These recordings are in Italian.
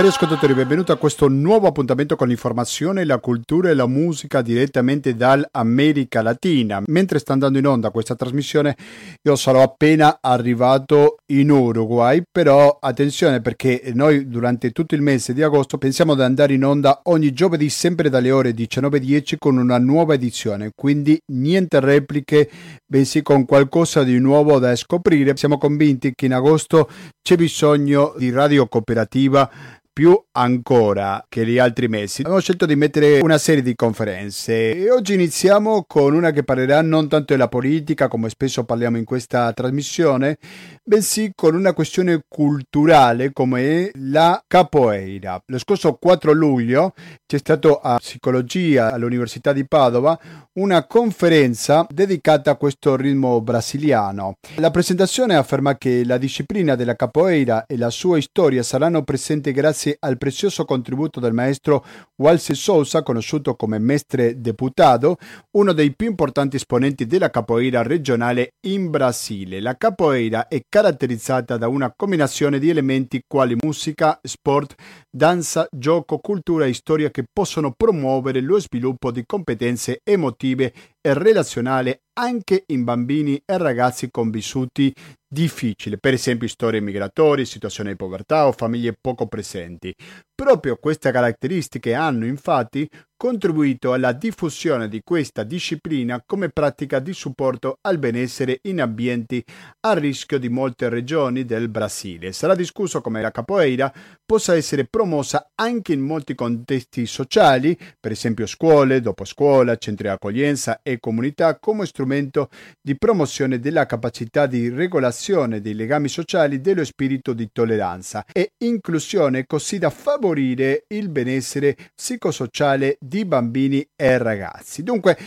Cari ascoltatori, benvenuti a questo nuovo appuntamento con l'informazione, la cultura e la musica direttamente dall'America Latina. Mentre sta andando in onda questa trasmissione, io sarò appena arrivato in Uruguay, però attenzione perché noi durante tutto il mese di agosto pensiamo di andare in onda ogni giovedì sempre dalle ore 19.10 con una nuova edizione, quindi niente repliche, bensì con qualcosa di nuovo da scoprire. Siamo convinti che in agosto c'è bisogno di radio cooperativa più ancora che gli altri mesi. Abbiamo scelto di mettere una serie di conferenze e oggi iniziamo con una che parlerà non tanto della politica come spesso parliamo in questa trasmissione, bensì con una questione culturale come la capoeira. Lo scorso 4 luglio c'è stato a psicologia all'Università di Padova una conferenza dedicata a questo ritmo brasiliano. La presentazione afferma che la disciplina della capoeira e la sua storia saranno presenti grazie al prezioso contributo del maestro Walse Sousa, conosciuto come mestre deputato, uno dei più importanti esponenti della capoeira regionale in Brasile. La capoeira è caratterizzata da una combinazione di elementi quali musica, sport, danza, gioco, cultura e storia che possono promuovere lo sviluppo di competenze emotive e relazionali anche in bambini e ragazzi con vissuti difficili, per esempio storie migratorie, situazioni di povertà o famiglie poco presenti. Proprio queste caratteristiche hanno infatti contribuito alla diffusione di questa disciplina come pratica di supporto al benessere in ambienti a rischio di molte regioni del Brasile. Sarà discusso come la capoeira possa essere promossa anche in molti contesti sociali, per esempio scuole, dopo scuola, centri di accoglienza e comunità, come strumento di promozione della capacità di regolazione dei legami sociali, dello spirito di tolleranza e inclusione così da favorire il benessere psicosociale di bambini e ragazzi. Dunque,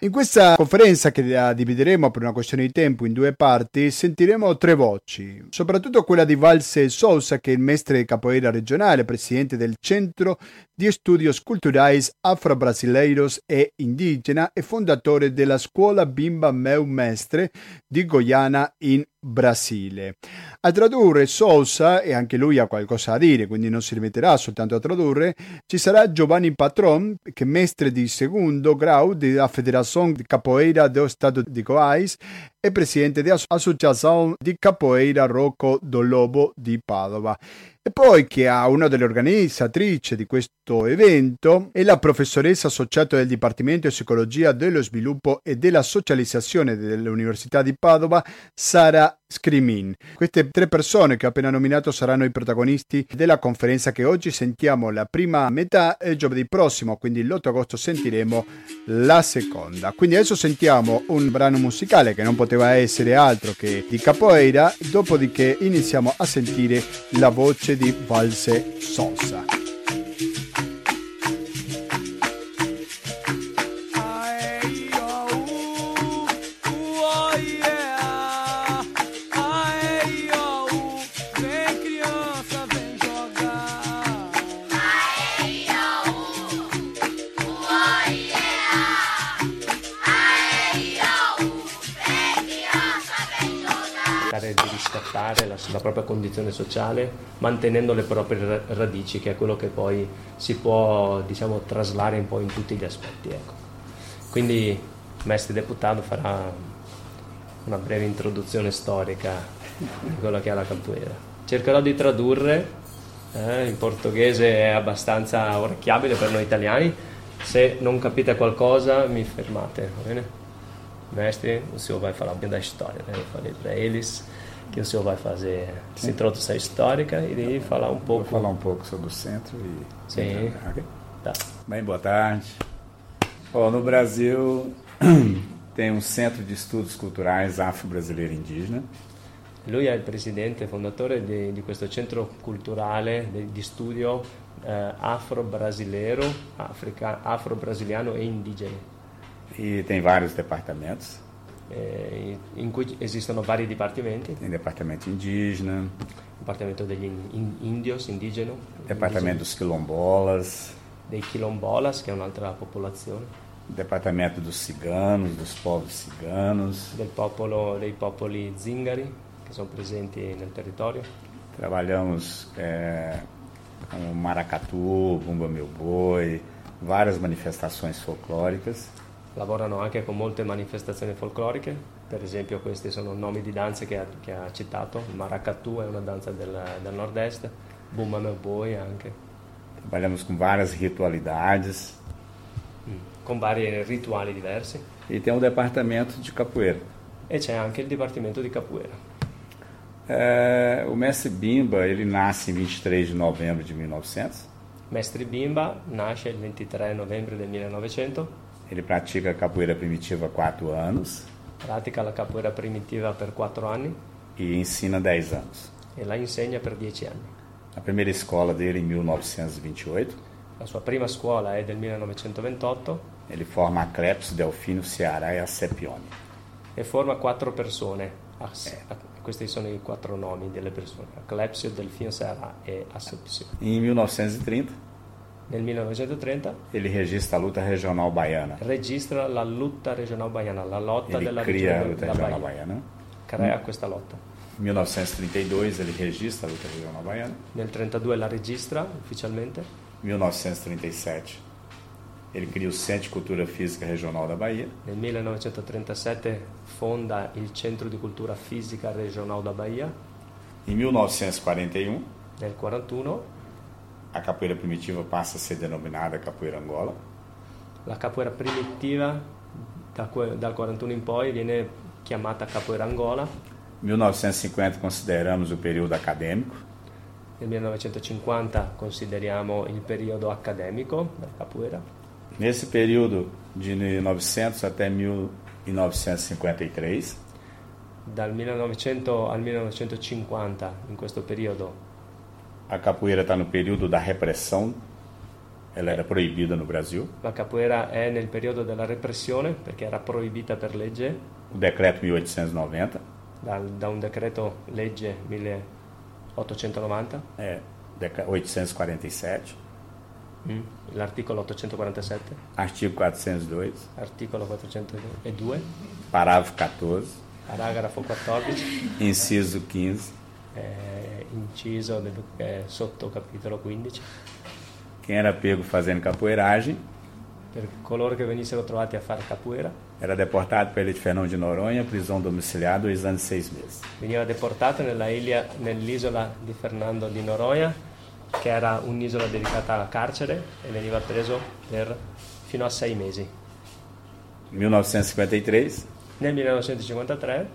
in questa conferenza che la divideremo per una questione di tempo in due parti, sentiremo tre voci, soprattutto quella di Valse Sousa, che è il mestre di capoeira regionale, presidente del Centro di Studios Culturais Afro-Brasileiros e Indigena e fondatore della scuola Bimba Meu Mestre di Goiana in Brasile. A tradurre Sousa, e anche lui ha qualcosa da dire, quindi non si limiterà soltanto a tradurre, ci sarà Giovanni Patron, che è mestre di secondo grado della Federazione di Capoeira dello Stato di Goiás e presidente dell'Associazione di Capoeira Rocco do Lobo di Padova. E poi che ha una delle organizzatrici di questo evento è la professoressa associata del Dipartimento di Psicologia dello Sviluppo e della Socializzazione dell'Università di Padova, Sara Scrimin. Queste tre persone che ho appena nominato saranno i protagonisti della conferenza che oggi sentiamo la prima metà e giovedì prossimo, quindi l'8 agosto sentiremo la seconda. Quindi adesso sentiamo un brano musicale che non poteva essere altro che di Capoeira, dopodiché iniziamo a sentire la voce di Valse Sosa. Rispettare la, la, propria condizione sociale mantenendo le proprie radici, che è quello che poi si può diciamo, traslare un po' in tutti gli aspetti. Ecco. Quindi Mestre Deputato farà una breve introduzione storica di quello che è la capoeira. Cercherò di tradurre, eh, in portoghese è abbastanza orecchiabile per noi italiani, se non capite qualcosa mi fermate, va bene? Mestre, o senhor vai falar bem da história, né? Eu falei para eles que o senhor vai fazer essa introdução histórica e falar um pouco. Vou falar um pouco sobre o centro e. Sim. Okay? Tá. Bem, boa tarde. Bom, no Brasil tem um centro de estudos culturais afro-brasileiro indígena. Lui è il presidente e fondatore di, di questo centro culturale di, di studio eh, afro-brasileiro, afro-brasiliano e indigeno. E tem vários departamentos. Eh, in cui esistono vari dipartimenti. Tem departamento indígena. Dipartimento degli in, indios, indigeno. Departamento dos quilombolas. Dei quilombolas, che è un'altra popolazione. Departamento dos ciganos, dos povos ciganos. Del popolo, dei popoli zingari, che sono presenti nel territorio. Trabalhamos é, como maracatu, bumba meu boi, várias manifestações folclóricas. Lavorano anche con molte manifestazioni folcloriche, per esempio questi sono nomi di danze che ha, che ha citato, maracatu è una danza del, del nord-est, bumba meu boi anche. Trabalhamos com várias ritualidades. Con vari rituali diversi. E tem um departamento de capoeira. E c'è anche il dipartimento di capoeira. É, o mestre Bimba, ele nasce em 23 de novembro de 1900. Mestre Bimba nasce il 23 novembre del 1900. Ele pratica capoeira primitiva há quatro anos. Pratica la capoeira primitiva per quattro anni. E ensina 10 anos. E la insegna per 10 anni. A primeira escola dele em 1928. La sua prima scuola è del 1928. Ele forma a Clepso, Delfino, Ceará e a Sepione. E forma quattro persone. Questi sono i quattro nomi delle persone. Clepsio, Delfino, Ceará e Assumpção. Em 1930. Nel 1930. Ele registra a luta regional baiana. Registra la luta regional baiana, la lotta ele della cria a luta regional baiana. Crea questa lotta. Em 1932 ele registra a luta regional baiana. Nel 32 la registra ufficialmente. 1937 ele cria o Centro de Cultura Física Regional da Bahia. Nel 1937 fonda il Centro di Cultura Fisica Regional da Bahia. Em 1941 Nel 41 a capoeira primitiva passa a ser denominada capoeira Angola. la capoeira primitiva da dal 41 in poi viene chiamata capoeira Angola. 1950 consideramos o período acadêmico. Nel 1950 consideriamo il periodo accademico della capoeira. Nesse período de 1900 até 1953, Dal 1900 al 1950, in questo periodo, a capoeira está no período da repressão. Ela era proibida no Brasil. la capoeira è nel periodo della repressione perché era proibita per legge O decreto 1890, dal- da un decreto legge 1890, é, deca- 847, Mm. l'articolo 847, artigo 402, articolo 402, parágrafo 14, paragrafo 14, inciso 15. Eh, inciso del, eh, sotto capitolo 15, Quem era pego fazendo capoeiragem per coloro che venissero trovati a fare capoeira era deportado para a ilha de Fernão de Noronha, prisão domiciliar, dois anos e seis meses. veniva deportato nella ilia- nell'isola di Fernando di Noronha, che era un'isola dedicata al carcere, e veniva preso per fino a sei mesi. Em 1953, Nel 1953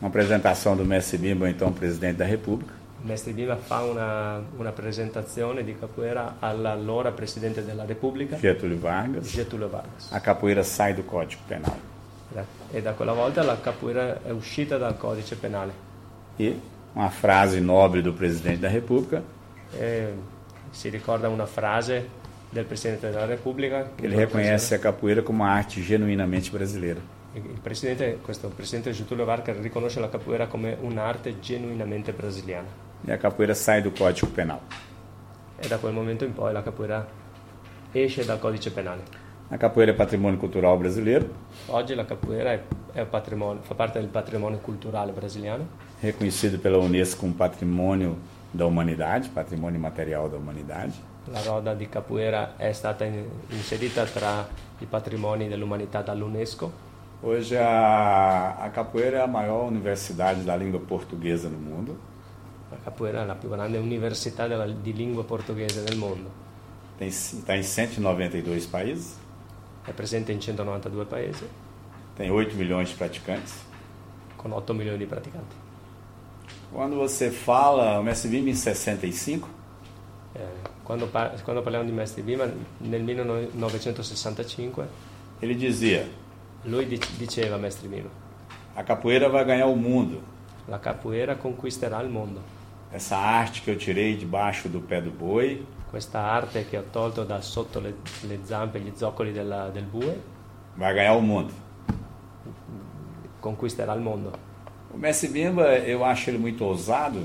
uma apresentação do Mestre Bimba, então presidente da República, Mestre Bima fa una, una presentazione di capoeira all'allora Presidente della Repubblica, Getúlio Vargas. Getúlio Vargas. A capoeira sai do Código Penal. E da quella volta la capoeira è uscita dal codice penale. E uma frase nobre do presidente da República, E si ricorda una frase del Presidente della Repubblica che ele reconhece a capoeira como uma arte genuinamente brasileira. Il presidente, questo Presidente Getúlio Vargas riconosce la capoeira come un'arte genuinamente brasiliana. E a capoeira sai do Código Penal. E da quel momento in poi la capoeira esce dal codice penale. A capoeira é patrimônio cultural brasileiro, Oggi la capoeira è, è patrimonio- fa parte del patrimonio culturale brasiliano, reconhecido pela Unesco como patrimônio da humanidade, patrimônio material da humanidade. La roda di capoeira è stata in- inserita tra i patrimoni dell'umanità dall'UNESCO. Hoje a, a capoeira é a maior universidade da língua portuguesa no mundo. La capoeira è la più grande università della- di lingua portoghese del mondo. Está em 192 países, È presente in 192 paesi tem 8 milhões de praticantes. con 8 milioni di praticanti. Quando você fala, o Mestre Bimba em 65, Eh, quando, quando parliamo di Mestre Bima, nel 1965, ele dizia: lui dic- diceva, Mestre Bima, a capoeira vai ganhar o mundo. la capoeira conquisterà il mondo. Essa arte que eu tirei debaixo do pé do boi, Questa arte che ho tolto da sotto le, le zampe, gli zoccoli della- del bue, vai ganhar o mundo. conquisterà il mondo. O Mestre Bimba, eu acho ele muito ousado,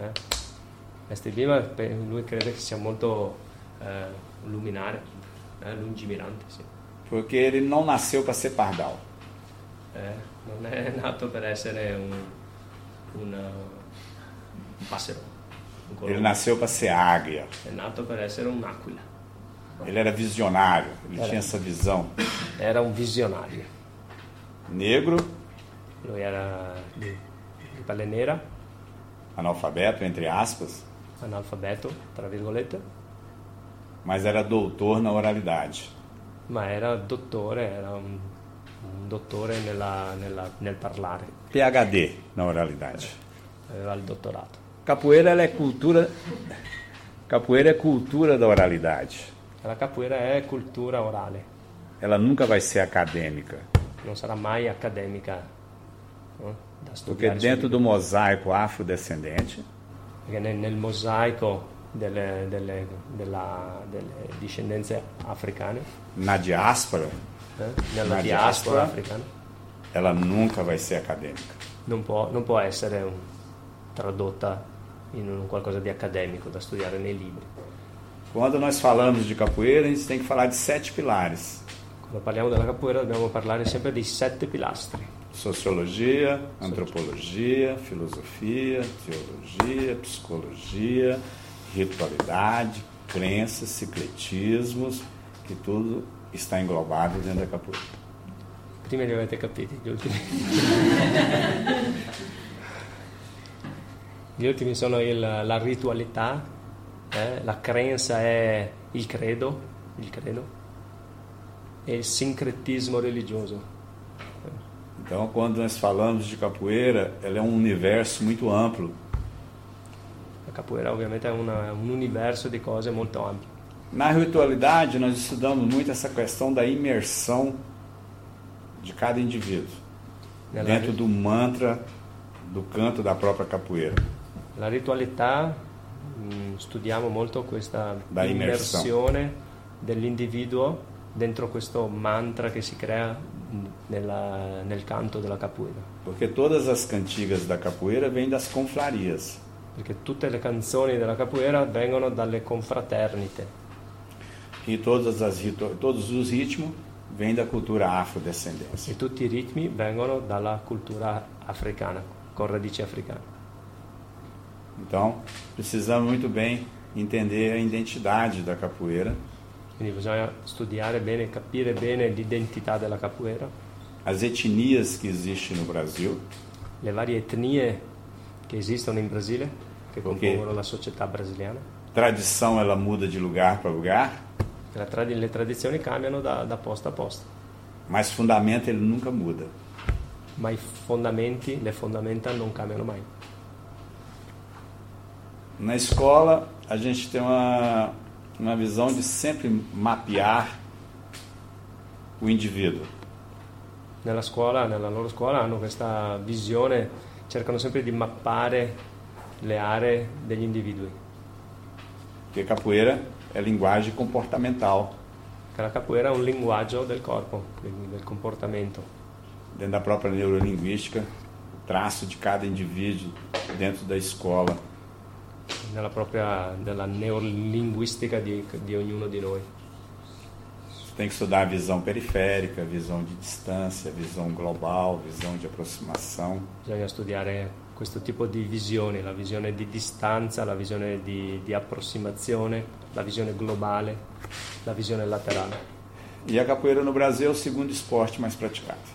Eh? Mestre Bima, pe- lui crede che sia molto eh, luminare, eh, lungimirante, sì. Porque ele não nasceu para ser pardal. Eh, non è nato per essere un, un, eh, un passero. Ele nasceu para ser águia. È nato per essere un'aquila. Ele era visionário, ele Era. tinha essa visão. Era un visionario. Negro, Lui era di, di pelle nera, analfabeto, entre aspas, analfabeto, tra virgolette, mas era doutor na oralidade. Ma era dottore, era un, un dottore nella- nella- nel parlare, PhD na oralidade. aveva il dottorato. Capoeira é cultura. Capoeira é cultura da oralidade. La capoeira è cultura orale, Ela nunca vai ser acadêmica. non sarà mai Porque studiare. dentro do mosaico afrodescendente, Perché nel, nel mosaico delle, delle- della- delle discendenze africane, na diáspora, eh, nella La diaspora diaspora. africana, ela nunca vai ser acadêmica. non può, non può essere un- tradotta in un qualcosa di accademico da studiare nei libri. Quando nós falamos de capoeira, a gente tem que falar de sete pilares: Quando parliamo della capoeira dobbiamo parlare sempre di sette pilastri. sociologia, antropologia, filosofia, teologia, psicologia, ritualidade, crenças, secretismos, que tudo está englobado dentro da capoeira. Prima li avete capiti, gli ultimi. Sono il- la ritualità, eh, la credenza è il credo, il credo, e il sincretismo religioso. Então, quando nós falamos de capoeira, ela é um universo muito amplo. La capoeira ovviamente è una- è un universo di cose molto ampio. Na ritualidade, nós estudamos muito essa questão da imersão de cada indivíduo Nella, dentro do mantra do canto da própria capoeira. la ritualità mh, studiamo molto questa Da immersione. dell'individuo dentro questo mantra che si crea nella- nel canto della capoeira. Porque todas as cantigas da capoeira vêm das confrarias. Perché tutte le canzoni della capoeira vengono dalle confraternite E todas as ritu- todos os ritmos vêm da cultura afrodescendência. e tutti i ritmi vengono dalla cultura africana, con radici africane. Então, precisamos muito bem entender a identidade da capoeira, Quindi bisogna studiare bene, capire bene l'identità della capoeira, as etnias que existem no Brasil, le varie etnie che esistono in Brasile, che Ok. compongono la società brasiliana. tradição ela muda de lugar para lugar, La tradi- le tradizioni cambiano da, da posto a posto, mas fundamento ele nunca muda. ma i fondamenti, le fondamenta non cambiano mai. Na escola, a gente tem uma, uma visão de sempre mapear o indivíduo. Nella scuola, nella loro scuola hanno questa visione, cercano sempre di mappare le aree degli individui. Porque capoeira é linguagem comportamental. Che la capoeira è un linguaggio del corpo, del comportamento. Dentro da própria neurolinguística, o traço de cada indivíduo dentro da escola. nella propria della neolinguistica di, di ognuno di noi. Tem que estudar a visão periférica, a visão de distância, a visão global, a visão de aproximação. Bisogna studiare questo tipo di visioni, la visione di distanza, la visione di, di approssimazione, la visione globale, la visione laterale. E a capoeira no Brasil é o segundo esporte mais praticado.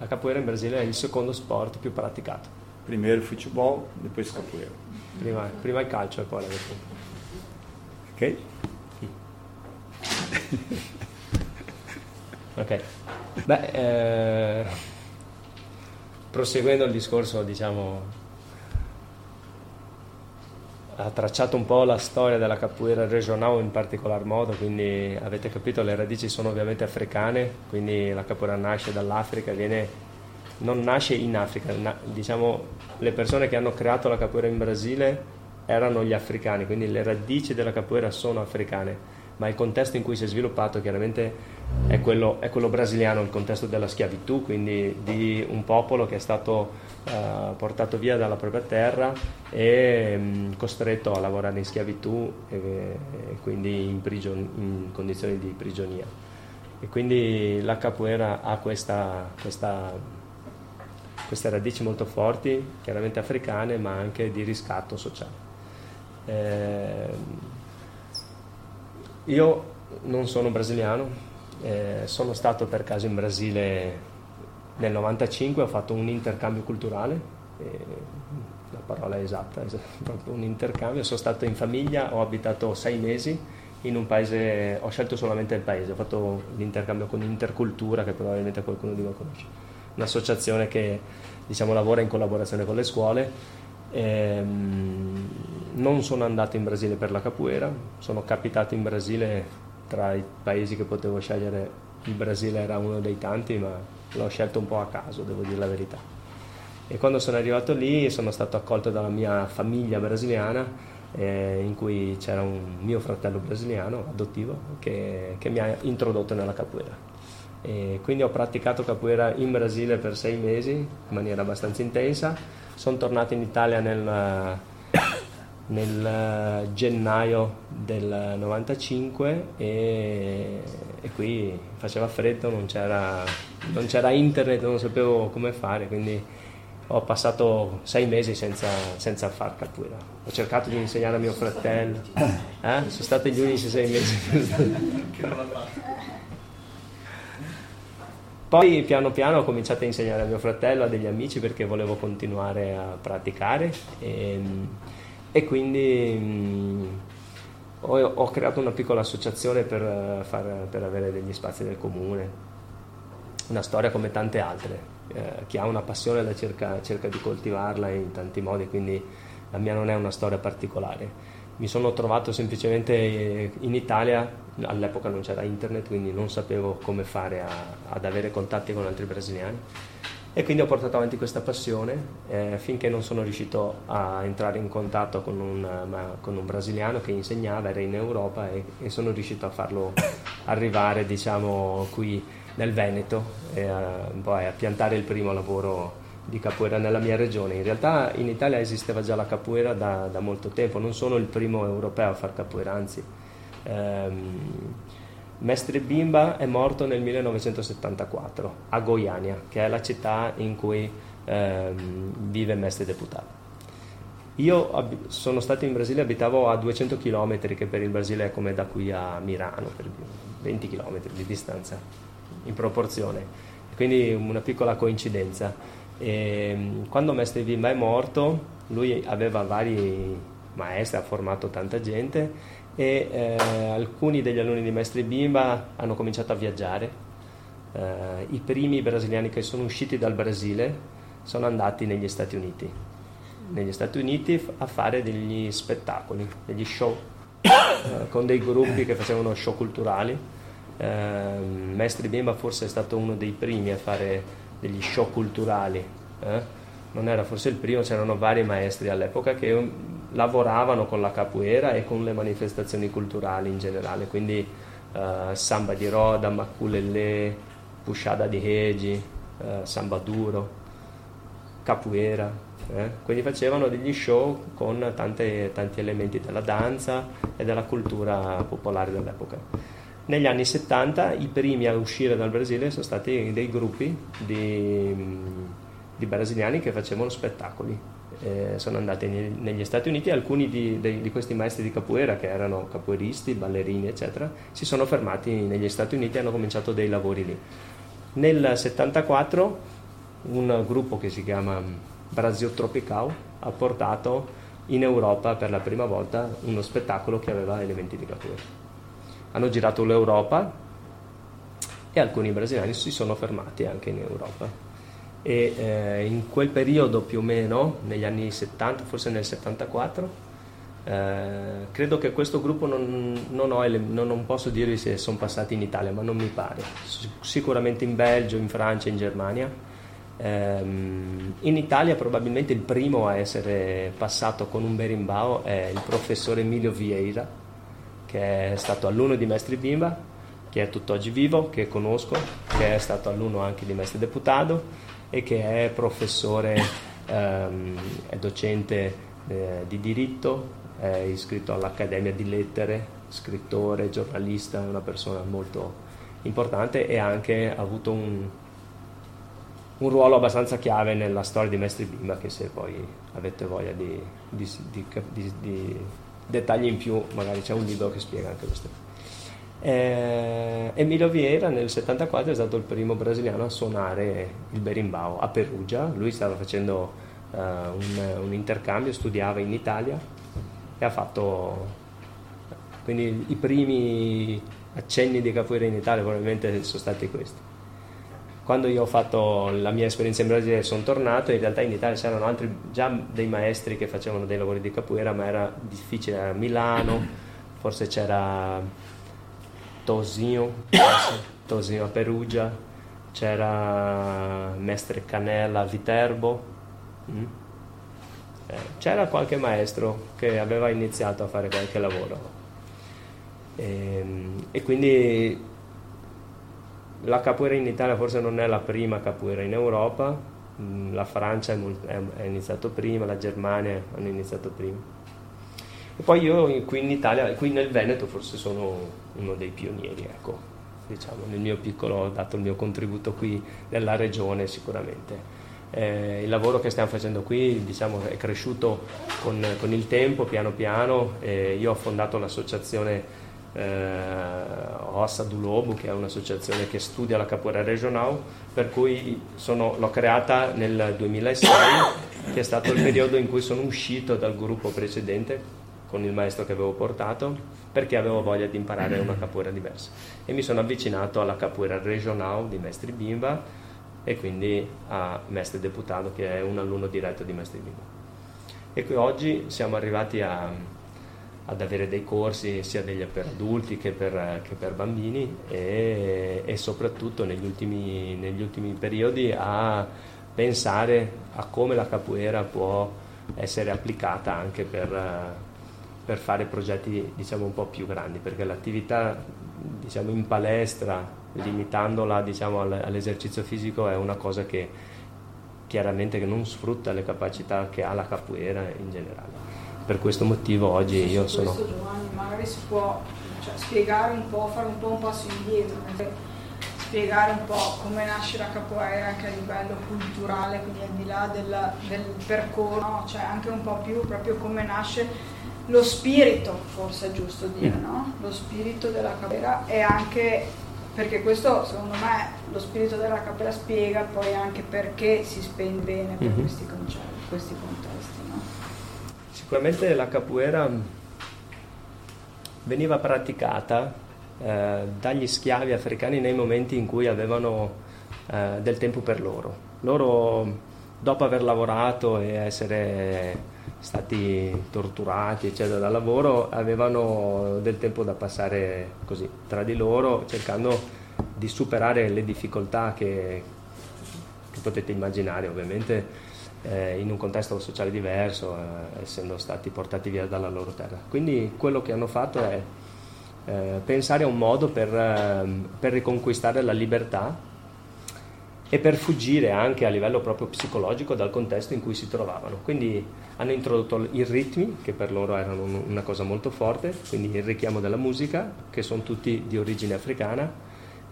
La capoeira in Brasile è il secondo sport più praticato. Primeiro futebol, depois capoeira. Prima, prima calcio e poi la. Ok? Ok. Beh, eh, proseguendo il discorso, diciamo, ha tracciato un po' la storia della capoeira regionale in particolar modo, quindi avete capito, le radici sono ovviamente africane, quindi la capoeira nasce dall'Africa, viene, non nasce in Africa, na- diciamo le persone che hanno creato la capoeira in Brasile erano gli africani, quindi le radici della capoeira sono africane, ma il contesto in cui si è sviluppato chiaramente è quello, è quello brasiliano, il contesto della schiavitù, quindi di un popolo che è stato eh, portato via dalla propria terra e mh, costretto a lavorare in schiavitù e, e quindi in, prigion- in condizioni di prigionia. E quindi la capoeira ha questa, questa, queste radici molto forti, chiaramente africane, ma anche di riscatto sociale. Eh, io non sono brasiliano, eh, sono stato per caso in Brasile nel 95, ho fatto un intercambio culturale, eh, la parola è esatta, è proprio un intercambio, sono stato in famiglia, ho abitato sei mesi in un paese, ho scelto solamente il paese, ho fatto l'intercambio con Intercultura che probabilmente qualcuno di voi conosce, un'associazione che diciamo, lavora in collaborazione con le scuole. Ehm, non sono andato in Brasile per la capoeira, sono capitato in Brasile tra i paesi che potevo scegliere, il Brasile era uno dei tanti, ma l'ho scelto un po' a caso, devo dire la verità. E quando sono arrivato lì sono stato accolto dalla mia famiglia brasiliana eh, in cui c'era un mio fratello brasiliano adottivo che, che mi ha introdotto nella capoeira. E quindi ho praticato capoeira in Brasile per sei mesi in maniera abbastanza intensa. Sono tornato in Italia nel, nel gennaio del 95 e, e, qui faceva freddo, non c'era, non c'era internet, non sapevo come fare, quindi ho passato sei mesi senza, senza far capoeira. Ho cercato di insegnare a mio fratello. Eh? Sono stati gli unici sei mesi. Poi piano piano ho cominciato a insegnare a mio fratello, a degli amici perché volevo continuare a praticare e, e quindi mh, ho, ho, creato una piccola associazione per, far, per avere degli spazi del comune. Una storia come tante altre eh, chi ha una passione la cerca, cerca, di coltivarla in tanti modi, quindi la mia non è una storia particolare. Mi sono trovato semplicemente eh, in Italia, all'epoca non c'era internet, quindi non sapevo come fare a, ad avere contatti con altri brasiliani e quindi ho portato avanti questa passione eh, finché non sono riuscito a entrare in contatto con un, ma, con un brasiliano che insegnava, era in Europa e, e sono riuscito a farlo arrivare diciamo qui nel Veneto e a, a piantare il primo lavoro di capoeira nella mia regione. In realtà in Italia esisteva già la capoeira da, da molto tempo, non sono il primo europeo a fare capoeira, anzi. Ehm, Mestre Bimba è morto nel 1974 a Goiânia, che è la città in cui ehm, vive Mestre Deputato. Io ab- sono stato in Brasile, abitavo a 200 km, che per il Brasile è come da qui a Milano, per 20 km di distanza in proporzione, quindi una piccola coincidenza. E, mm, quando Mestre Vimba è morto, lui aveva vari maestri, ha formato tanta gente e eh, alcuni degli alunni di Mestre Bimba hanno cominciato a viaggiare. Eh, I primi brasiliani che sono usciti dal Brasile sono andati negli Stati Uniti, negli Stati Uniti a fare degli spettacoli, degli show, eh, con dei gruppi che facevano show culturali eh, Maestri Bimba forse è stato uno dei primi a fare degli show culturali, eh? non era forse il primo, c'erano vari maestri all'epoca che lavoravano con la capoeira e con le manifestazioni culturali in generale, quindi eh, samba di roda, maculele, pushada di regi, eh, samba duro, capoeira, eh? quindi facevano degli show con tante, tanti elementi della danza e della cultura popolare dell'epoca. Negli anni 70 i primi a uscire dal Brasile sono stati dei gruppi di, di brasiliani che facevano spettacoli. Eh, sono andati negli Stati Uniti e alcuni di, di, di, questi maestri di capoeira, che erano capoeiristi, ballerini, eccetera, si sono fermati negli Stati Uniti e hanno cominciato dei lavori lì. Nel 74 un gruppo che si chiama Brasil Tropical ha portato in Europa per la prima volta uno spettacolo che aveva elementi di capoeira hanno girato l'Europa e alcuni brasiliani si sono fermati anche in Europa. E eh, in quel periodo più o meno, negli anni 70, forse nel 74, eh, credo che questo gruppo non, non, ho, non, posso dirvi se sono passati in Italia, ma non mi pare. Sicuramente in Belgio, in Francia, in Germania. Eh, in Italia probabilmente il primo a essere passato con un berimbau è il professore Emilio Vieira, che è stato alunno di Mestre Bimba, che è tutt'oggi vivo, che conosco, che è stato alunno anche di Mestre Deputato e che è professore, ehm, è docente eh, di diritto, è iscritto all'Accademia di Lettere, scrittore, giornalista, è una persona molto importante e ha anche avuto un, un ruolo abbastanza chiave nella storia di Mestre Bimba che se poi avete voglia di, di, di, di dettagli in più, magari c'è un libro che spiega anche questo. Eh, Emilio Vieira nel 74 è stato il primo brasiliano a suonare il berimbau a Perugia, lui stava facendo uh, un, un, intercambio, studiava in Italia e ha fatto quindi i primi accenni di capoeira in Italia probabilmente sono stati questi. Quando io ho fatto la mia esperienza in Brasile sono tornato, in realtà in Italia c'erano altri, già dei maestri che facevano dei lavori di capoeira, ma era difficile, era Milano, forse c'era Tosinho, Tosinho a Perugia, c'era Mestre Canella a Viterbo, mm? eh, c'era qualche maestro che aveva iniziato a fare qualche lavoro. E, ehm, e quindi la capoeira in Italia forse non è la prima capoeira in Europa, mm, la Francia è, iniziato prima, la Germania hanno iniziato prima. E poi io qui in Italia, qui nel Veneto forse sono uno dei pionieri, ecco, diciamo, nel mio piccolo ho dato il mio contributo qui nella regione sicuramente. Eh, il lavoro che stiamo facendo qui diciamo, è cresciuto con, con il tempo, piano piano, eh, io ho fondato l'associazione eh, Ossa do Lobo, che è un'associazione che studia la capoeira regionale, per cui sono, l'ho creata nel 2006, che è stato il periodo in cui sono uscito dal gruppo precedente con il maestro che avevo portato, perché avevo voglia di imparare una capoeira diversa. E mi sono avvicinato alla capoeira regionale di Mestri Bimba e quindi a Mestre Deputato, che è un alunno diretto di Mestri Bimba. E qui oggi siamo arrivati a ad avere dei corsi sia degli, per adulti che per, che per bambini e, e soprattutto negli ultimi, negli ultimi, periodi a pensare a come la capoeira può essere applicata anche per, per fare progetti diciamo un po' più grandi perché l'attività diciamo in palestra limitandola diciamo all'esercizio fisico è una cosa che chiaramente che non sfrutta le capacità che ha la capoeira in generale per questo motivo oggi io sono... Giovanni, magari si può cioè, spiegare un po', fare un po' un passo indietro, spiegare un po' come nasce la capoeira anche a livello culturale, quindi al di là del, del percorso, no? cioè anche un po' più proprio come nasce lo spirito, forse è giusto dire, no? Lo spirito della capoeira e anche perché questo secondo me lo spirito della capoeira spiega poi anche perché si spende bene per mm-hmm. questi concetti, questi contesti. Sicuramente la capoeira veniva praticata eh, dagli schiavi africani nei momenti in cui avevano eh, del tempo per loro. Loro, dopo aver lavorato e essere stati torturati eccetera dal lavoro, avevano del tempo da passare così tra di loro, cercando di superare le difficoltà che, che potete immaginare ovviamente eh, in un contesto sociale diverso, eh, essendo stati portati via dalla loro terra. Quindi quello che hanno fatto è eh, pensare a un modo per, ehm, per, riconquistare la libertà e per fuggire anche a livello proprio psicologico dal contesto in cui si trovavano. Quindi hanno introdotto i ritmi, che per loro erano una cosa molto forte, quindi il richiamo della musica, che sono tutti di origine africana,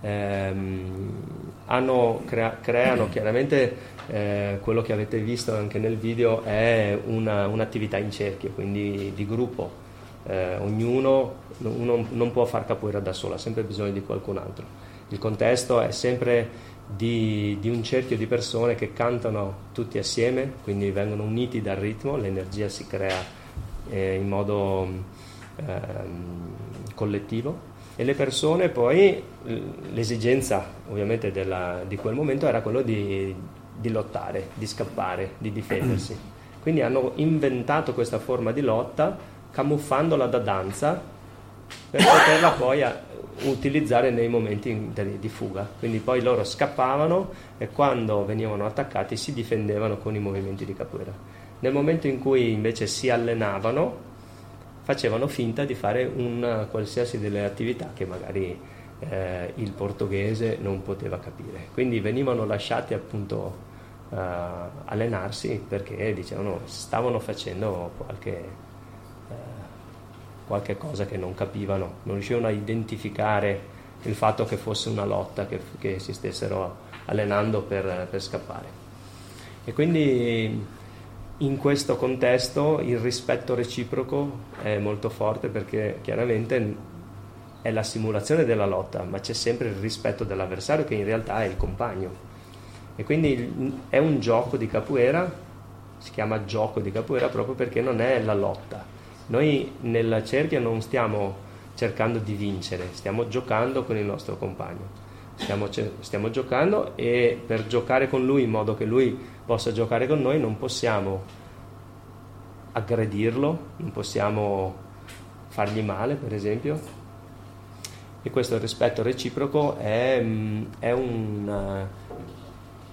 ehm, hanno, crea, creano chiaramente eh, quello che avete visto anche nel video è una, un'attività in cerchio, quindi di gruppo. Eh, ognuno uno non può far capoeira da solo, ha sempre bisogno di qualcun altro. Il contesto è sempre di, di, un cerchio di persone che cantano tutti assieme, quindi vengono uniti dal ritmo, l'energia si crea eh, in modo eh, collettivo e le persone poi l'esigenza ovviamente della, di quel momento era quello di, di, lottare, di scappare, di difendersi. Quindi hanno inventato questa forma di lotta camuffandola da danza per poterla poi a, utilizzare nei momenti di, di fuga. Quindi poi loro scappavano e quando venivano attaccati si difendevano con i movimenti di capoeira. Nel momento in cui invece si allenavano facevano finta di fare una qualsiasi delle attività che magari eh, il portoghese non poteva capire. Quindi venivano lasciati appunto uh, allenarsi perché dicevano stavano facendo qualche, qualche, cosa che non capivano, non riuscivano a identificare il fatto che fosse una lotta, che, che si stessero allenando per, per scappare. E quindi in questo contesto il rispetto reciproco è molto forte perché chiaramente è la simulazione della lotta, ma c'è sempre il rispetto dell'avversario che in realtà è il compagno. E quindi è un gioco di capoeira, si chiama gioco di capoeira proprio perché non è la lotta. Noi nella cerchia non stiamo cercando di vincere, stiamo giocando con il nostro compagno. Stiamo, stiamo, giocando e per giocare con lui in modo che lui possa giocare con noi non possiamo aggredirlo, non possiamo fargli male per esempio. E questo rispetto reciproco è, mm, è, un,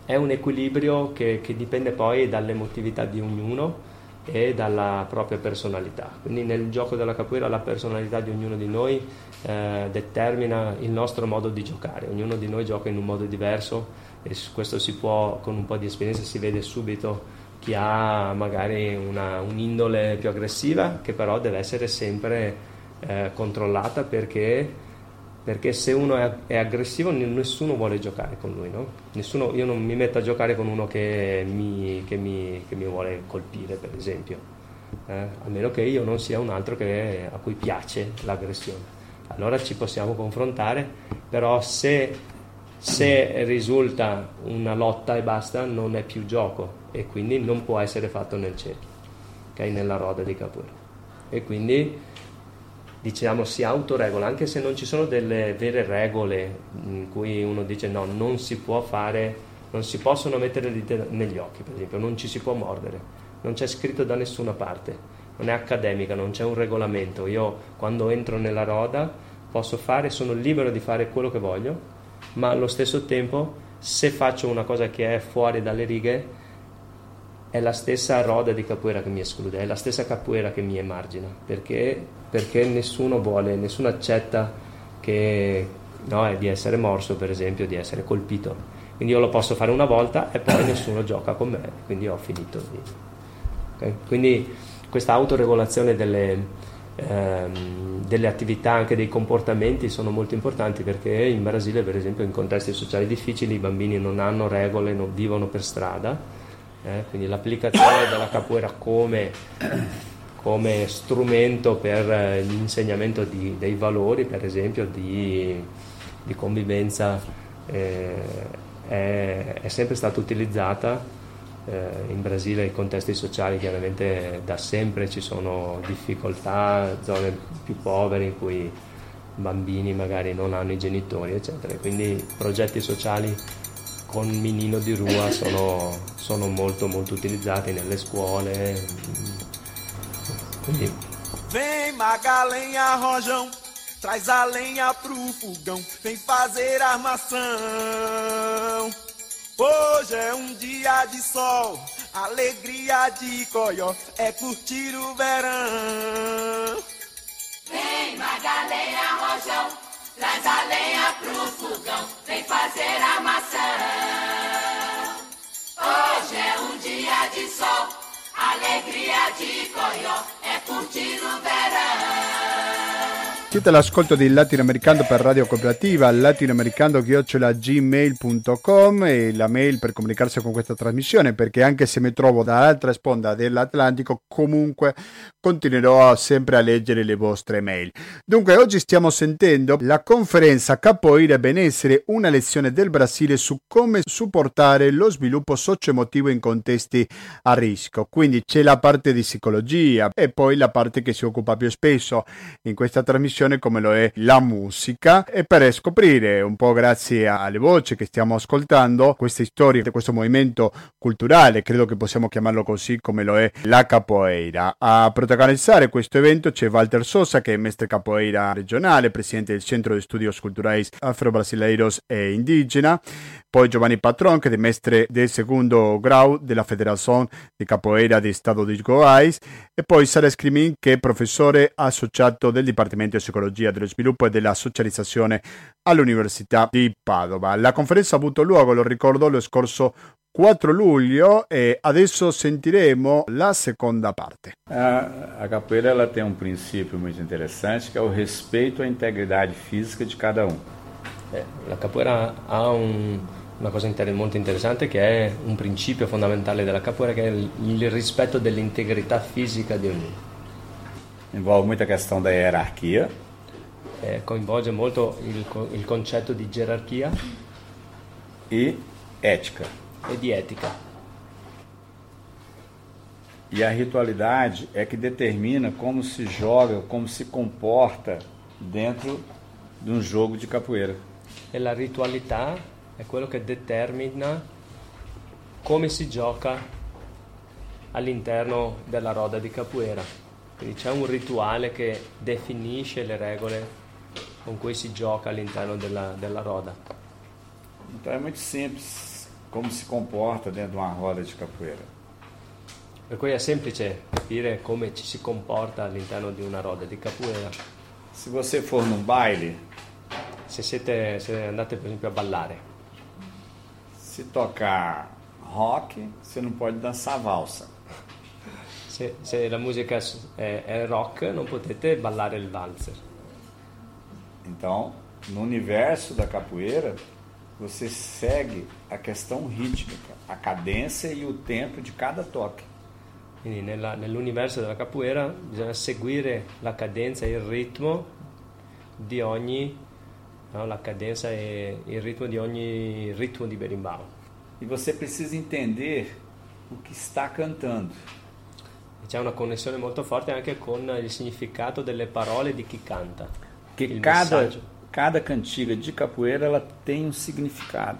è un, equilibrio che, che dipende poi dall'emotività di ognuno e dalla propria personalità. Quindi nel gioco della capoeira la personalità di ognuno di noi eh, determina il nostro modo di giocare, ognuno di noi gioca in un modo diverso e questo si può, con un po' di esperienza si vede subito chi ha magari una, un'indole più aggressiva che però deve essere sempre eh, controllata perché perché se uno è, aggressivo nessuno vuole giocare con lui, no? nessuno, io non mi metto a giocare con uno che mi, che mi, che mi vuole colpire, per esempio, eh? a meno che io non sia un altro che, a cui piace l'aggressione. Allora ci possiamo confrontare, però se, se risulta una lotta e basta, non è più gioco e quindi non può essere fatto nel cerchio, okay? nella roda di capoeira. E quindi diciamo, si autoregola, anche se non ci sono delle vere regole in cui uno dice no, non si può fare, non si possono mettere le dita negli occhi, per esempio, non ci si può mordere, non c'è scritto da nessuna parte, non è accademica, non c'è un regolamento. Io quando entro nella roda posso fare, sono libero di fare quello che voglio, ma allo stesso tempo se faccio una cosa che è fuori dalle righe è la stessa roda di capoeira che mi esclude, è la stessa capoeira che mi emargina, perché, perché nessuno vuole, nessuno accetta che, no, di essere morso, per esempio, di essere colpito. Quindi io lo posso fare una volta e poi nessuno gioca con me, quindi ho finito. Di... Okay? Quindi questa autoregolazione delle, ehm, delle attività, anche dei comportamenti sono molto importanti perché in Brasile, per esempio, in contesti sociali difficili i bambini non hanno regole, non vivono per strada eh? quindi l'applicazione della capoeira come, come strumento per eh, l'insegnamento di, dei valori, per esempio, di, di convivenza, eh, è, è, sempre stata utilizzata. Eh, in Brasile i contesti sociali chiaramente da sempre ci sono difficoltà, zone più povere in cui bambini magari non hanno i genitori, eccetera. Quindi progetti sociali con Minino di Rua sono, sono molto molto utilizzati nelle scuole. Quindi... Vem Magalenha Rojão, traz a lenha pro fogão, vem fazer armação. Hoje é um dia de sol, alegria de coió, é curtir o verão. Vem Magalenha Rojão, Traz a lenha pro fogão, vem fazer a maçã. Hoje é um dia de sol, alegria de coió, é curtir o verão. Siete all'ascolto di Latinoamericano per Radio Cooperativa, latinoamericano-gmail.com e la mail per comunicarsi con questa trasmissione perché anche se mi trovo dall'altra sponda dell'Atlantico comunque continuerò sempre a leggere le vostre mail. Dunque oggi stiamo sentendo la conferenza Capoeira Benessere, una lezione del Brasile su come supportare lo sviluppo socio-emotivo in contesti a rischio. Quindi c'è la parte di psicologia e poi la parte che si occupa più spesso in questa trasmissione passione come lo è la musica. E per scoprire un po' grazie alle voci che stiamo ascoltando queste storie di questo movimento culturale, credo che possiamo chiamarlo così come lo è la capoeira. A protagonizzare questo evento c'è Walter Sosa che è mestre capoeira regionale, presidente del Centro di Studios Culturais Afro-Brasileiros e Indigena, poi Giovanni Patron che è mestre del secondo grau della Federazione di Capoeira di Stato di Goiás. E poi Sara Scrimin che è professore associato del Dipartimento di Psicologia dello Sviluppo e della Socializzazione all'Università di Padova. La conferenza ha avuto luogo, lo ricordo, lo scorso 4 luglio e adesso sentiremo la seconda parte. A, a capoeira ela tem um princípio muito interessante que é o respeito à integridade física de cada um. É, a capoeira ha un, una cosa inter- molto interessante che è un principio fondamentale della capoeira che è il, il rispetto dell'integrità fisica di ognuno. Envolve muita questão da hierarquia, Eh, coinvolge molto il, co- il concetto di gerarchia e ética. e di etica. E a ritualidade é que determina como se joga, como se comporta dentro de um jogo de capoeira. E la ritualità è quello che determina come si gioca all'interno della roda di capoeira. Quindi c'è un rituale che definisce le regole con cui si gioca all'interno della, della roda. Então é muito simples como se comporta dentro de uma roda de capoeira. Per cui è semplice capire come ci si comporta all'interno di una roda di capoeira. Se você for num baile, Se, siete, se andate per esempio a ballare, se tocar rock, você não pode dançar valsa. Se, se la musica è, è rock non potete ballare il valzer. Então, no universo da capoeira, você segue a questão rítmica, a cadência e o tempo de cada toque. Quindi nella- nell'universo della capoeira bisogna seguire la cadenza e il ritmo di ogni no, la cadenza e il ritmo di ogni ritmo di berimbau. E você precisa entender o que está cantando. C'è una connessione molto forte anche con il significato delle parole di chi canta. Il cada, messaggio. cada cantiga de capoeira ela tem um significado.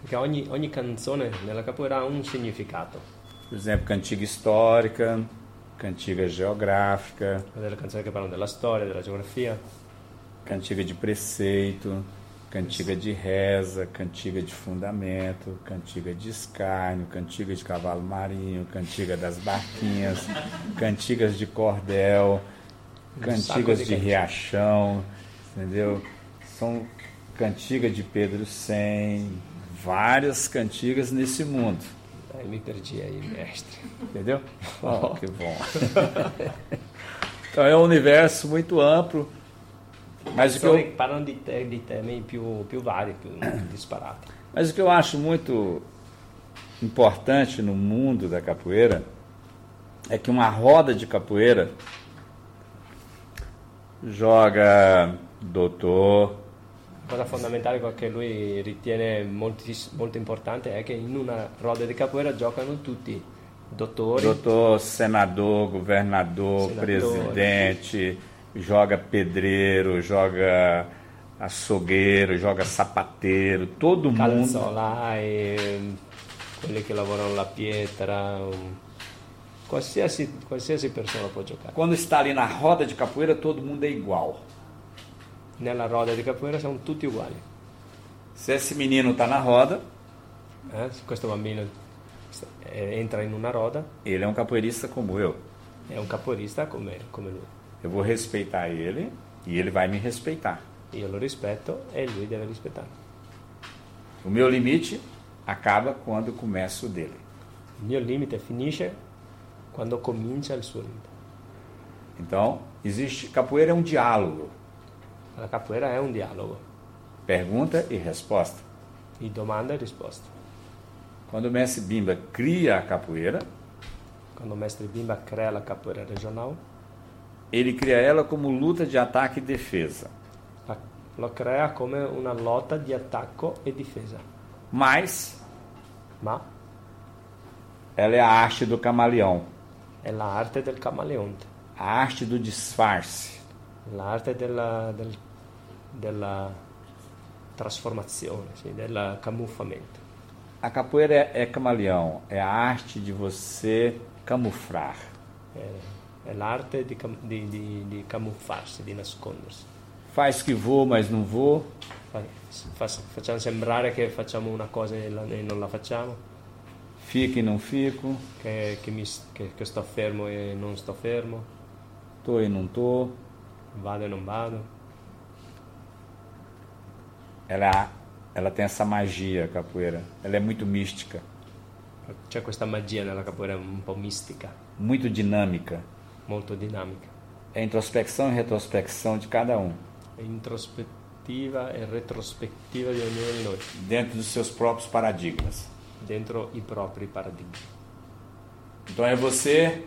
Perché ogni, ogni canzone nella capoeira ha un significato. Por exemplo, cantiga histórica, cantiga geográfica, Delle canzoni che parlano della storia, della geografia, cantiga de preceito, cantiga de reza, cantiga de fundamento, cantiga de escárnio, cantiga de cavalo marinho, cantiga das barquinhas, cantigas de cordel, cantigas de de riachão, entendeu? São cantiga de Pedro Sem, várias cantigas nesse mundo, eh, mi perdi aí, mestre. entendeu? Oh, que bom. Então é um universo muito amplo, mas o que eu, parlano di, te- di temi più, più vari, più disparati. Mas o que eu acho muito importante no mundo da capoeira é que uma roda de capoeira joga doutor, La cosa fondamentale che lui ritiene moltis- molto importante è che in una roda di capoeira giocano tutti dottori, doutor, senador, governador, Senador. presidente, joga pedreiro, joga açougueiro, joga sapateiro, todo mundo. calzolai, ehm, quelli che lavorano la pietra, um, qualsiasi, qualsiasi persona può giocare. Quando está ali na roda de capoeira, todo mundo é igual. Nella roda di capoeira siamo tutti uguali. Se esse menino está na roda, eh? Se questo bambino eh, entra in una roda, ele é um capoeirista como eu. è un capoeirista come lui. Eu vou respeitar ele e ele vai me respeitar. Io lo rispetto e lui deve rispettare. O meu limite acaba quando começa o dele. Il mio limite finisce quando comincia il suo limite. Então, existe capoeira é um diálogo, La capoeira è un dialogo pergunta e resposta. di domanda e risposta. Quando o mestre Bimba cria a capoeira, Quando Mestre Bimba crea la capoeira regional, ele cria ela como luta de ataque e defesa. la- lo crea come una lotta di attacco e difesa. Mas Ma ela é a arte do camaleão, è l'arte del camaleonte, a arte do disfarce. l'arte della, del- della trasformazione, sì, del camuffamento. A capoeira é, é camaleão, é a arte de você camuflar. È, è l'arte di, cam- di- di- di camuffarsi, di nascondersi. Faz que vou, mas não vou. Fa- fa- facciamo sembrare che facciamo una cosa e, la- e non la facciamo, Fica e não fico, che, che mi che- che sto fermo e non sto fermo, tô e não tô. vado e non vado. Ela, ela tem essa magia, capoeira. Ela é muito mística, C'è questa magia nella capoeira un po' mistica, muito dinâmica. Molto dinamica. É introspecção e retrospecção de cada um. È introspe- prospettiva e retrospettiva di ognuno di noi, dentro dos seus próprios paradigmas. dentro i propri paradigmi. Então é você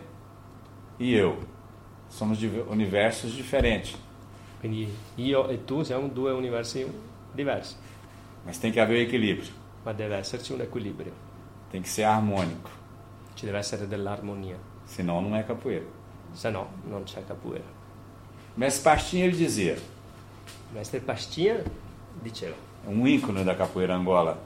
e eu. Somos de universos diferentes, Quindi io e tu siamo due universi diversi, mas tem que haver equilíbrio, ma deve esserci un equilibrio, tem que ser harmônico, ci deve essere dell'armonia, senão não é capoeira. Se no non c'è capoeira. Mestre Pastinha ele dizia, Mestre Pastinha diceva, é um ícone da capoeira Angola,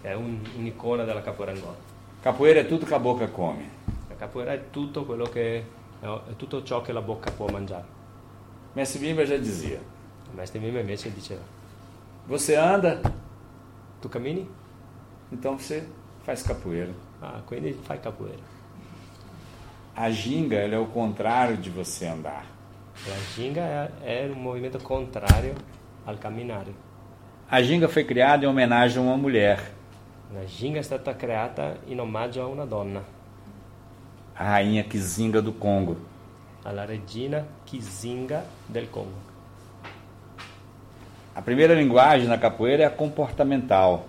che è un- un'icona della capoeira angola. capoeira é tudo que a boca come. La capoeira è tutto quello che è tutto ciò che la bocca può mangiare. Mestre Bimba já dizia, Mestre Mima invece diceva, você anda, tu cammini? então você faz capoeira. Ah, quindi fai capoeira. A ginga ela é o contrário de você andar. La ginga è un movimento contrario al camminare. A ginga foi criada em homenagem a uma mulher, La ginga stata creata in omaggio a una donna, a rainha Kizinga do Congo. alla regina Kizinga del Congo. A primeira linguagem na capoeira é a comportamental.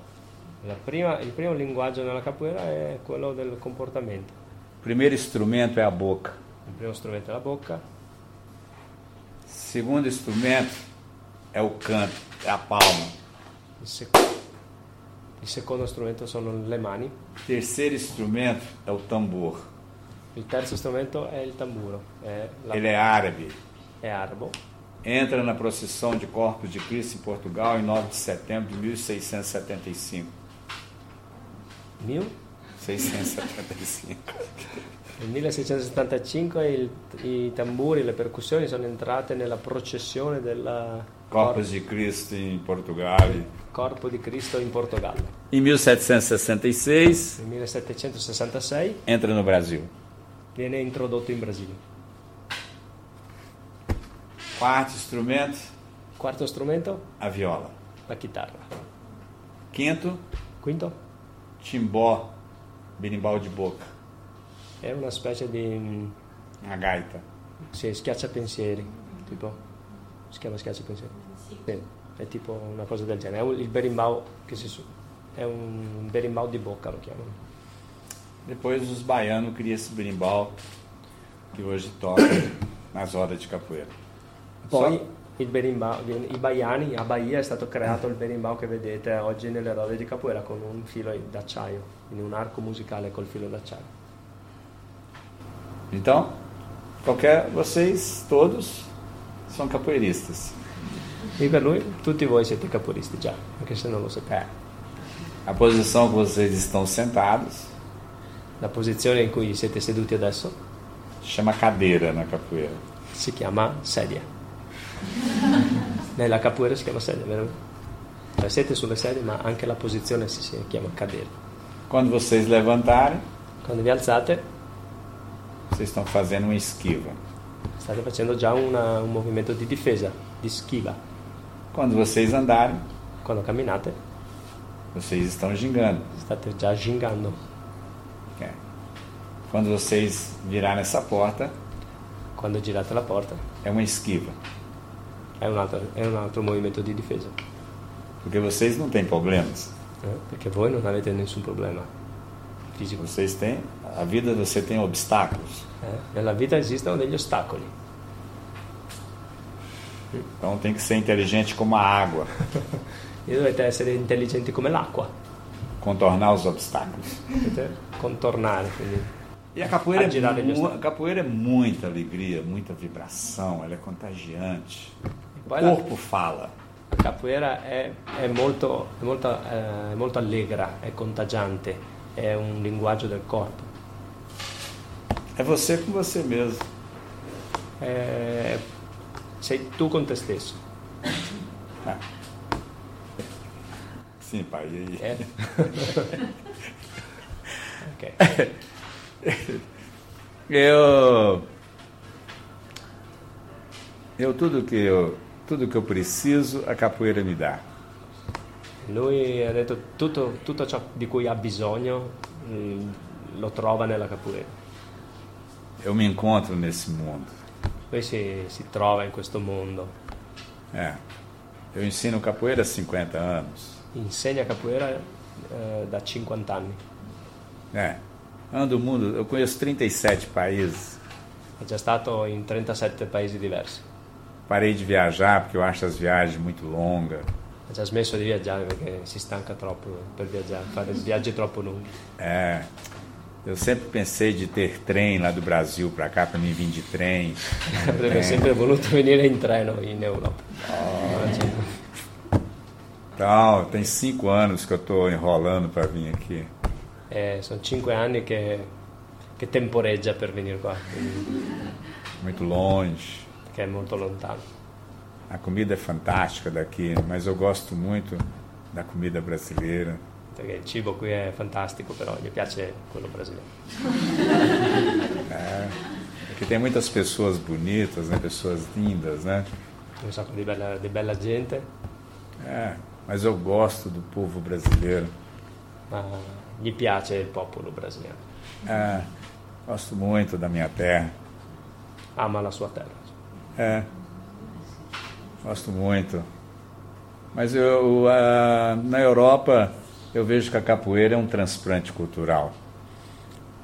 La prima- il primo linguaggio nella capoeira è quello del comportamento. O primeiro instrumento é a boca. Il primo strumento è la bocca, O segundo instrumento é o canto, é a palma. il, sec- il secondo strumento sono le mani, O terceiro instrumento é o tambor. il terzo strumento è il tamburo, è, la- Ele é árabe. è arbo. Entra na procissão de Corpus de Cristo em Portugal em 9 de setembro de 1675. Mil? 675. Nel 1675 il- i tamburi, le percussioni sono entrate nella processione del Corpus de Cristo em Portugal. Corpo di Cristo in Portogallo. Em 1766 Nel 1766 entra no Brasil. viene introdotto in Brasile. Quarto instrumento, Quarto strumento, a viola. la chitarra. Quinto, Quinto, timbó, berimbau de boca, è una specie di a gaita. sì, schiacciapensieri, tipo si chiama schiacciapensieri. Sì, è tipo una cosa del genere, è un- il berimbau che si su- è un berimbau di bocca lo chiamano. Depois os baianos criam esse berimbau que hoje toca nas rodas de capoeira. Poi Só- il berimbau, i baiani, a Bahia è stato creato il berimbau che vedete oggi nelle rode di capoeira con un filo d'acciaio, quindi un arco musicale col filo d'acciaio. Então, qualquer vocês todos são capoeiristas. E per lui tutti voi siete caporisti già, anche se non lo sapete. A posição que vocês estão sentados La posizione in cui siete seduti adesso chama cadeira na capoeira. si chiama sedia. Nella capoeira si chiama sedia, vero? Siete sulle sedie, ma anche la posizione si, chiama cadere. Quando vocês levantarem, Quando vi alzate vocês estão fazendo uma esquiva. state facendo già una- un movimento di difesa, di schiva. Quando vocês andarem, Quando camminate vocês estão gingando. state già gingando. É. Quando vocês virarem essa porta, Quando girate la porta é uma esquiva. è un altro, è un altro movimento di difesa. Porque vocês não têm problemas. Eh? Perché voi non avete nessun problema fisico. Vocês têm. A vida você tem obstáculos. eh? Nella vita esistono degli ostacoli. Então tem que ser inteligente como a água. E dovete essere intelligenti come l'acqua. Contornar os obstáculos. Quindi E a capoeira, é, a capoeira é muita alegria, muita vibração, ela é contagiante. O corpo fala. La capoeira è, è molto, è, molto, eh, molto allegra, è contagiante, è un linguaggio del corpo. É você com você mesmo. Eh, sei tu con te stesso. Ah. Sim, pai. E aí? eh? ok. Eu. Eu tudo que eu. Tudo que eu preciso, a capoeira me dá. Lui ha detto tutto, tutto ciò di cui ha bisogno mm, lo trova nella capoeira. Eu me encontro nesse mundo. Lui si, si trova in questo mondo. É. Eu ensino capoeira há 50 anos. Insegna capoeira eh, da 50 anni. É. Ando o mundo, eu conheço 37 países. È già stato in 37 paesi diversi. Parei de viajar porque eu acho as viagens muito longas. Già smesso di viaggiare perché si stanca troppo per viaggiare, fare viaggi troppo lunghi. É. Eu sempre pensei de ter trem lá do Brasil para cá, para mim vir de trem. Avrebbe sempre voluto venire in treno in Europa. Então, tem cinco anos que eu estou enrolando para vir aqui. E sono 5 anni che, che temporeggia per venire qua, quindi- Muito longe. Che è molto lontano. A comida é fantástica daqui, mas eu gosto muito da comida brasileira. Perché il cibo qui è fantastico, però mi piace quello brasiliano. Aqui tem muitas pessoas bonitas, né? Pessoas lindas, né? Un sacco di bella, di bella gente, É, mas eu gosto do povo brasileiro. ma gli piace il popolo brasiliano. É, gosto muito da minha terra. Ama la sua terra. É, gosto muito. Mas eu, na Europa, eu vejo que a capoeira é um transplante cultural.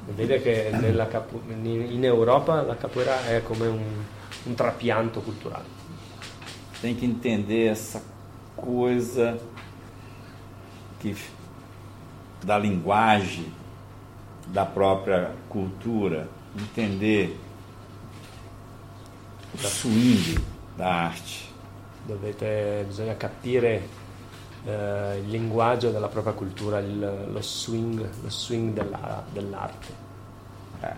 Vede che nella capo- in Europa la capoeira è come un, un trapianto culturale. Tem que entender essa coisa que da linguagem da própria cultura, entender swing da arte. Dovete, bisogna capire eh, il linguaggio della propria cultura, il- lo swing, lo swing della- dell'arte. É.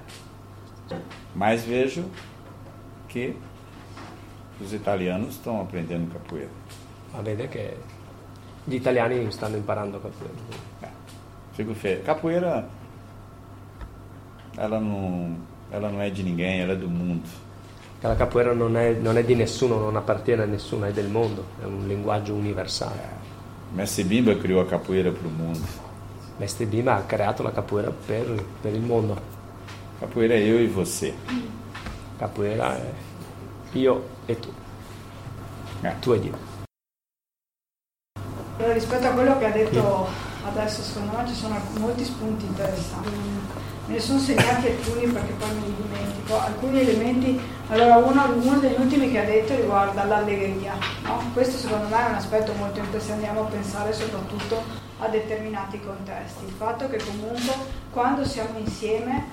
Mas vejo que os italianos estão aprendendo capoeira. Ma vede che gli italiani stanno imparando capoeira. É. Fico feio. Capoeira, ela não, ela não é de ninguém, ela é do mundo. Che la capoeira non è, non è di nessuno, non appartiene a nessuno, è del mondo, è un linguaggio universale. Mestre Bimba criou a capoeira para o mundo. Mestre Bima ha creato la capoeira per, per il mondo. Capoeira é eu e você. Capoeira è io e tu, É. tu e Dio. Allora, rispetto a quello che ha detto adesso, secondo me ci sono molti spunti interessanti. Me ne sono segnati alcuni perché poi me li dimentico. Alcuni elementi, allora uno, uno degli ultimi che ha detto riguarda l'allegria. no? Questo secondo me è un aspetto molto interessante, andiamo a pensare soprattutto a determinati contesti. Il fatto che comunque quando siamo insieme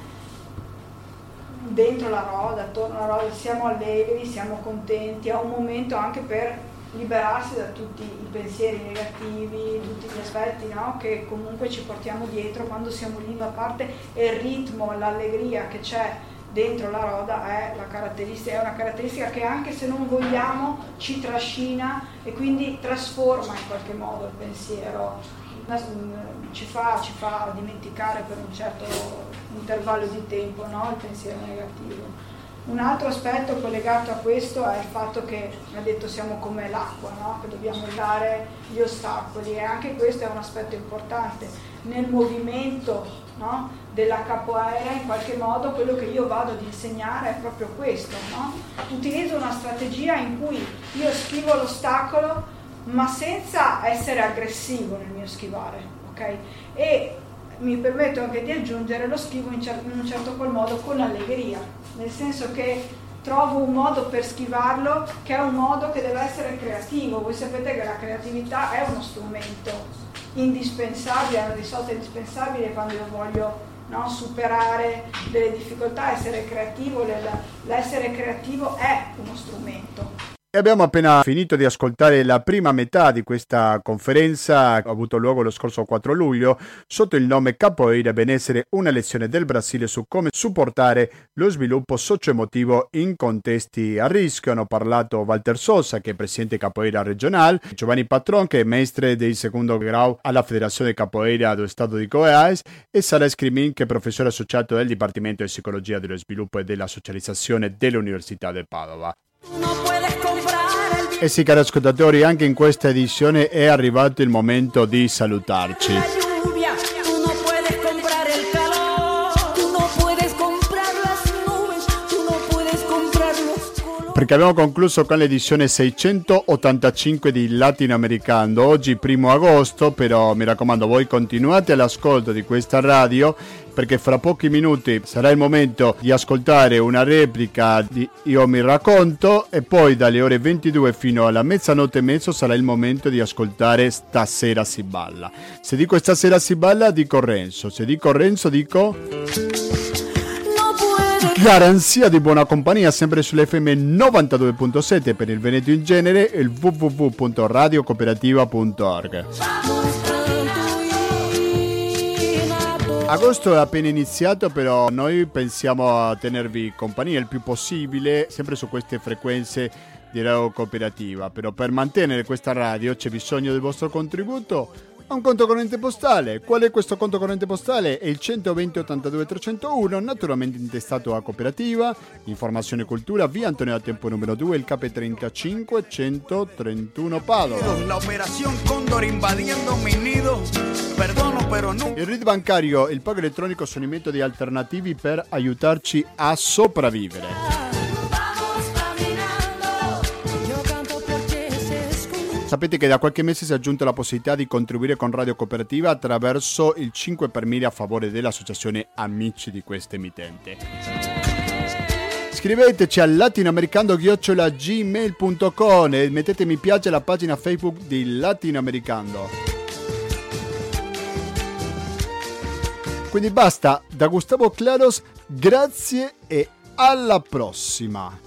dentro la roda, attorno alla roda, siamo allegri, siamo contenti, è un momento anche per liberarsi da tutti i pensieri negativi, tutti gli aspetti no? che comunque ci portiamo dietro quando siamo lì, a parte il ritmo, l'allegria che c'è dentro la roda è, la è una caratteristica che anche se non vogliamo ci trascina e quindi trasforma in qualche modo il pensiero, Una- ci fa, ci fa dimenticare per un certo intervallo di tempo no? il pensiero negativo. Un altro aspetto collegato a questo è il fatto che, ha detto, siamo come l'acqua, no? che dobbiamo usare gli ostacoli e anche questo è un aspetto importante. Nel movimento no? della capoeira, in qualche modo, quello che io vado ad insegnare è proprio questo. no? Utilizzo una strategia in cui io schivo l'ostacolo ma senza essere aggressivo nel mio schivare. ok? E mi permetto anche di aggiungere lo schivo in, cer- in un certo qual modo con allegria, nel senso che trovo un modo per schivarlo che è un modo che deve essere creativo. Voi sapete che la creatività è uno strumento indispensabile, è una risorsa indispensabile quando io voglio no, superare delle difficoltà, essere creativo, l'essere creativo è uno strumento. E abbiamo appena finito di ascoltare la prima metà di questa conferenza, ha avuto luogo lo scorso 4 luglio, sotto il nome Capoeira Benessere, una lezione del Brasile su come supportare lo sviluppo socioemotivo in contesti a rischio. Hanno parlato Walter Sosa, che è presidente Capoeira regionale, Giovanni Patron, che è mestre di secondo grado alla Federazione Capoeira dello Stato di Goiás, e Sara Scrimin, che è professore associato del Dipartimento di Psicologia dello Sviluppo e della Socializzazione dell'Università di Padova. E sì, cari ascoltatori, anche in questa edizione è arrivato il momento di salutarci. perché abbiamo concluso con l'edizione 685 di Latinoamericano. Oggi primo agosto, però mi raccomando, voi continuate all'ascolto di questa radio perché fra pochi minuti sarà il momento di ascoltare una replica di Io mi racconto e poi dalle ore 22 fino alla mezzanotte e mezzo sarà il momento di ascoltare Stasera si balla. Se dico stasera si balla dico Renzo, se dico Renzo dico garanzia di buona compagnia sempre sull'FM 92.7 per il Veneto in genere e il www.radiocooperativa.org. Agosto è appena iniziato, però noi pensiamo a tenervi compagnia il più possibile, sempre su queste frequenze di radio cooperativa. Però per mantenere questa radio c'è bisogno del vostro contributo un conto corrente postale. Qual è questo conto corrente postale? È il 120 82 301, naturalmente intestato a cooperativa, informazione e cultura, via Antonio da Tempo numero 2, il KP35 131 Padova. La operación Cóndor invadiendo mi nido. Perdono, pero no. Il RID bancario e il pago elettronico sono i metodi alternativi per aiutarci a sopravvivere. Sapete che da qualche mese si è aggiunta la possibilità di contribuire con Radio Cooperativa attraverso il 5 per 1000 a favore dell'associazione Amici di questa emittente. Scriveteci a latinoamericando-gmail.com e mettete mi piace alla pagina Facebook di Latinoamericando. Quindi basta, da Gustavo Claros, grazie e alla prossima!